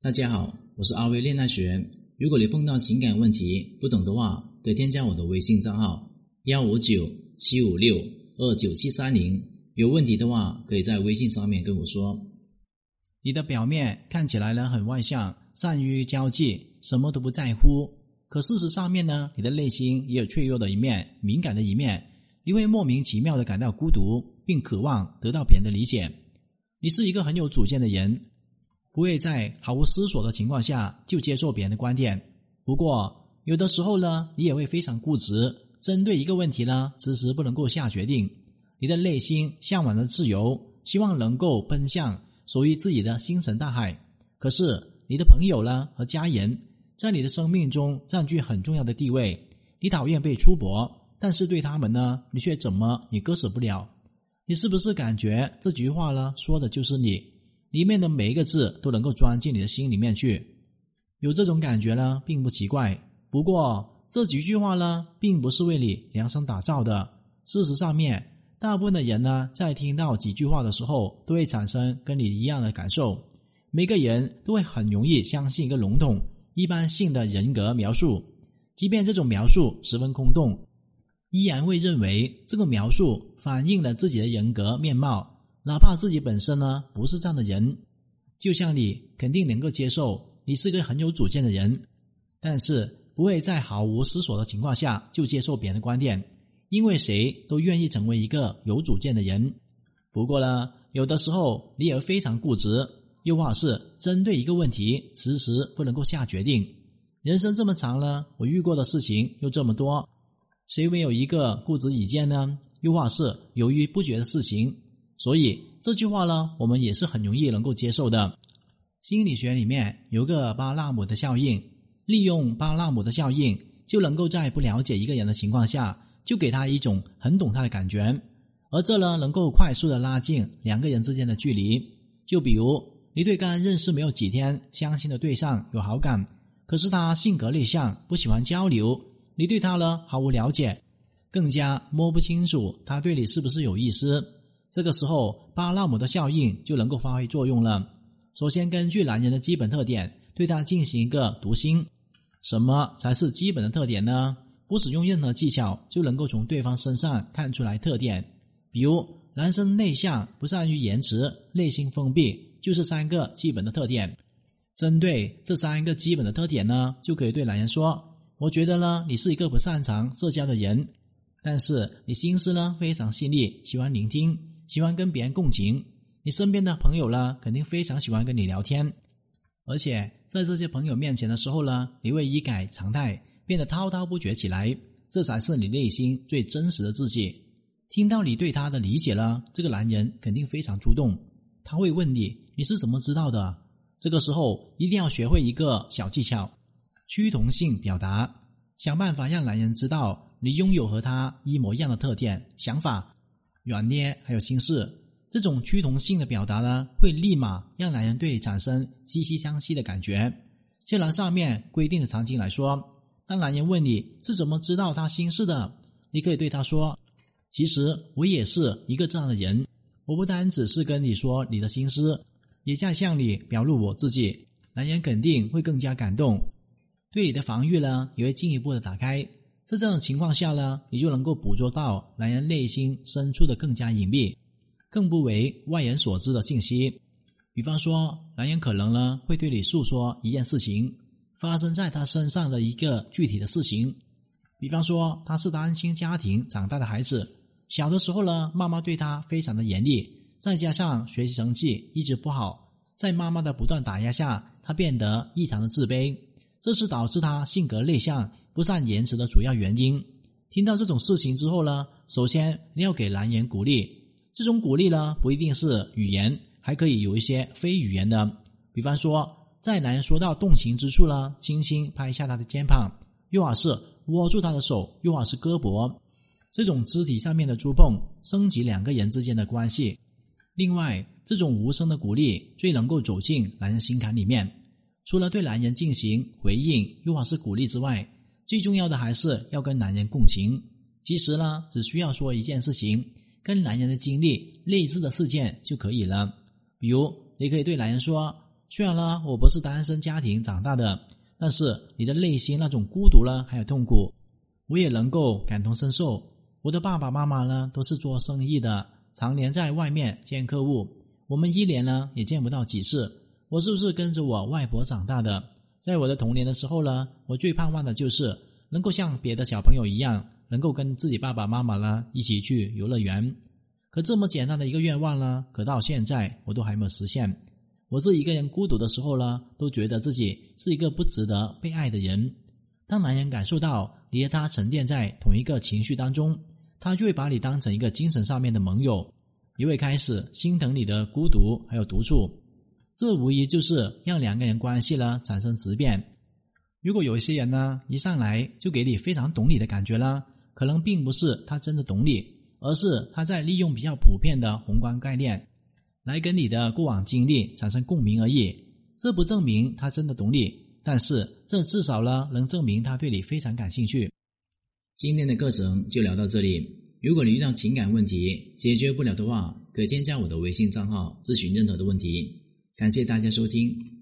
大家好，我是阿威恋爱学。如果你碰到情感问题不懂的话，可以添加我的微信账号幺五九七五六二九七三零。有问题的话，可以在微信上面跟我说。你的表面看起来呢很外向，善于交际，什么都不在乎。可事实上面呢，你的内心也有脆弱的一面、敏感的一面。你会莫名其妙的感到孤独，并渴望得到别人的理解。你是一个很有主见的人。不会在毫无思索的情况下就接受别人的观点。不过，有的时候呢，你也会非常固执，针对一个问题呢，迟迟不能够下决定。你的内心向往着自由，希望能够奔向属于自己的星辰大海。可是，你的朋友呢和家人，在你的生命中占据很重要的地位。你讨厌被出薄，但是对他们呢，你却怎么也割舍不了。你是不是感觉这句话呢，说的就是你？里面的每一个字都能够钻进你的心里面去，有这种感觉呢，并不奇怪。不过这几句话呢，并不是为你量身打造的。事实上面，大部分的人呢，在听到几句话的时候，都会产生跟你一样的感受。每个人都会很容易相信一个笼统、一般性的人格描述，即便这种描述十分空洞，依然会认为这个描述反映了自己的人格面貌。哪怕自己本身呢不是这样的人，就像你肯定能够接受你是一个很有主见的人，但是不会在毫无思索的情况下就接受别人的观点，因为谁都愿意成为一个有主见的人。不过呢，有的时候你也非常固执，又或是针对一个问题迟迟不能够下决定。人生这么长了，我遇过的事情又这么多，谁没有一个固执己见呢？又或是犹豫不决的事情？所以这句话呢，我们也是很容易能够接受的。心理学里面有个巴纳姆的效应，利用巴纳姆的效应，就能够在不了解一个人的情况下，就给他一种很懂他的感觉，而这呢，能够快速的拉近两个人之间的距离。就比如你对刚认识没有几天、相亲的对象有好感，可是他性格内向，不喜欢交流，你对他呢毫无了解，更加摸不清楚他对你是不是有意思。这个时候，巴纳姆的效应就能够发挥作用了。首先，根据男人的基本特点，对他进行一个读心。什么才是基本的特点呢？不使用任何技巧，就能够从对方身上看出来特点。比如，男生内向，不善于言辞，内心封闭，就是三个基本的特点。针对这三个基本的特点呢，就可以对男人说：“我觉得呢，你是一个不擅长社交的人，但是你心思呢非常细腻，喜欢聆听。”喜欢跟别人共情，你身边的朋友呢，肯定非常喜欢跟你聊天，而且在这些朋友面前的时候呢，你会一改常态，变得滔滔不绝起来，这才是你内心最真实的自己。听到你对他的理解了，这个男人肯定非常主动，他会问你你是怎么知道的？这个时候一定要学会一个小技巧，趋同性表达，想办法让男人知道你拥有和他一模一样的特点、想法。软捏还有心事，这种趋同性的表达呢，会立马让男人对你产生惺惺相惜的感觉。就拿上面规定的场景来说，当男人问你是怎么知道他心事的，你可以对他说：“其实我也是一个这样的人，我不单只是跟你说你的心思，也在向你表露我自己。”男人肯定会更加感动，对你的防御呢也会进一步的打开。在这种情况下呢，你就能够捕捉到男人内心深处的更加隐秘、更不为外人所知的信息。比方说，男人可能呢会对你诉说一件事情，发生在他身上的一个具体的事情。比方说，他是单亲家庭长大的孩子，小的时候呢，妈妈对他非常的严厉，再加上学习成绩一直不好，在妈妈的不断打压下，他变得异常的自卑，这是导致他性格内向。不善言辞的主要原因。听到这种事情之后呢，首先你要给男人鼓励。这种鼓励呢，不一定是语言，还可以有一些非语言的。比方说，在男人说到动情之处呢，轻轻拍一下他的肩膀，又或是握住他的手，又或是胳膊，这种肢体上面的触碰，升级两个人之间的关系。另外，这种无声的鼓励最能够走进男人心坎里面。除了对男人进行回应，又或是鼓励之外，最重要的还是要跟男人共情。其实呢，只需要说一件事情，跟男人的经历类似的事件就可以了。比如，你可以对男人说：“虽然呢我不是单身家庭长大的，但是你的内心那种孤独呢还有痛苦，我也能够感同身受。我的爸爸妈妈呢都是做生意的，常年在外面见客户，我们一年呢也见不到几次。我是不是跟着我外婆长大的？在我的童年的时候呢，我最盼望的就是能够像别的小朋友一样，能够跟自己爸爸妈妈呢一起去游乐园。可这么简单的一个愿望呢，可到现在我都还没有实现。我是一个人孤独的时候呢，都觉得自己是一个不值得被爱的人。当男人感受到你和他沉淀在同一个情绪当中，他就会把你当成一个精神上面的盟友，也会开始心疼你的孤独还有独处。这无疑就是让两个人关系呢产生质变。如果有一些人呢一上来就给你非常懂你的感觉呢，可能并不是他真的懂你，而是他在利用比较普遍的宏观概念来跟你的过往经历产生共鸣而已。这不证明他真的懂你，但是这至少呢能证明他对你非常感兴趣。今天的课程就聊到这里。如果你遇到情感问题解决不了的话，可添加我的微信账号咨询任何的问题。感谢大家收听。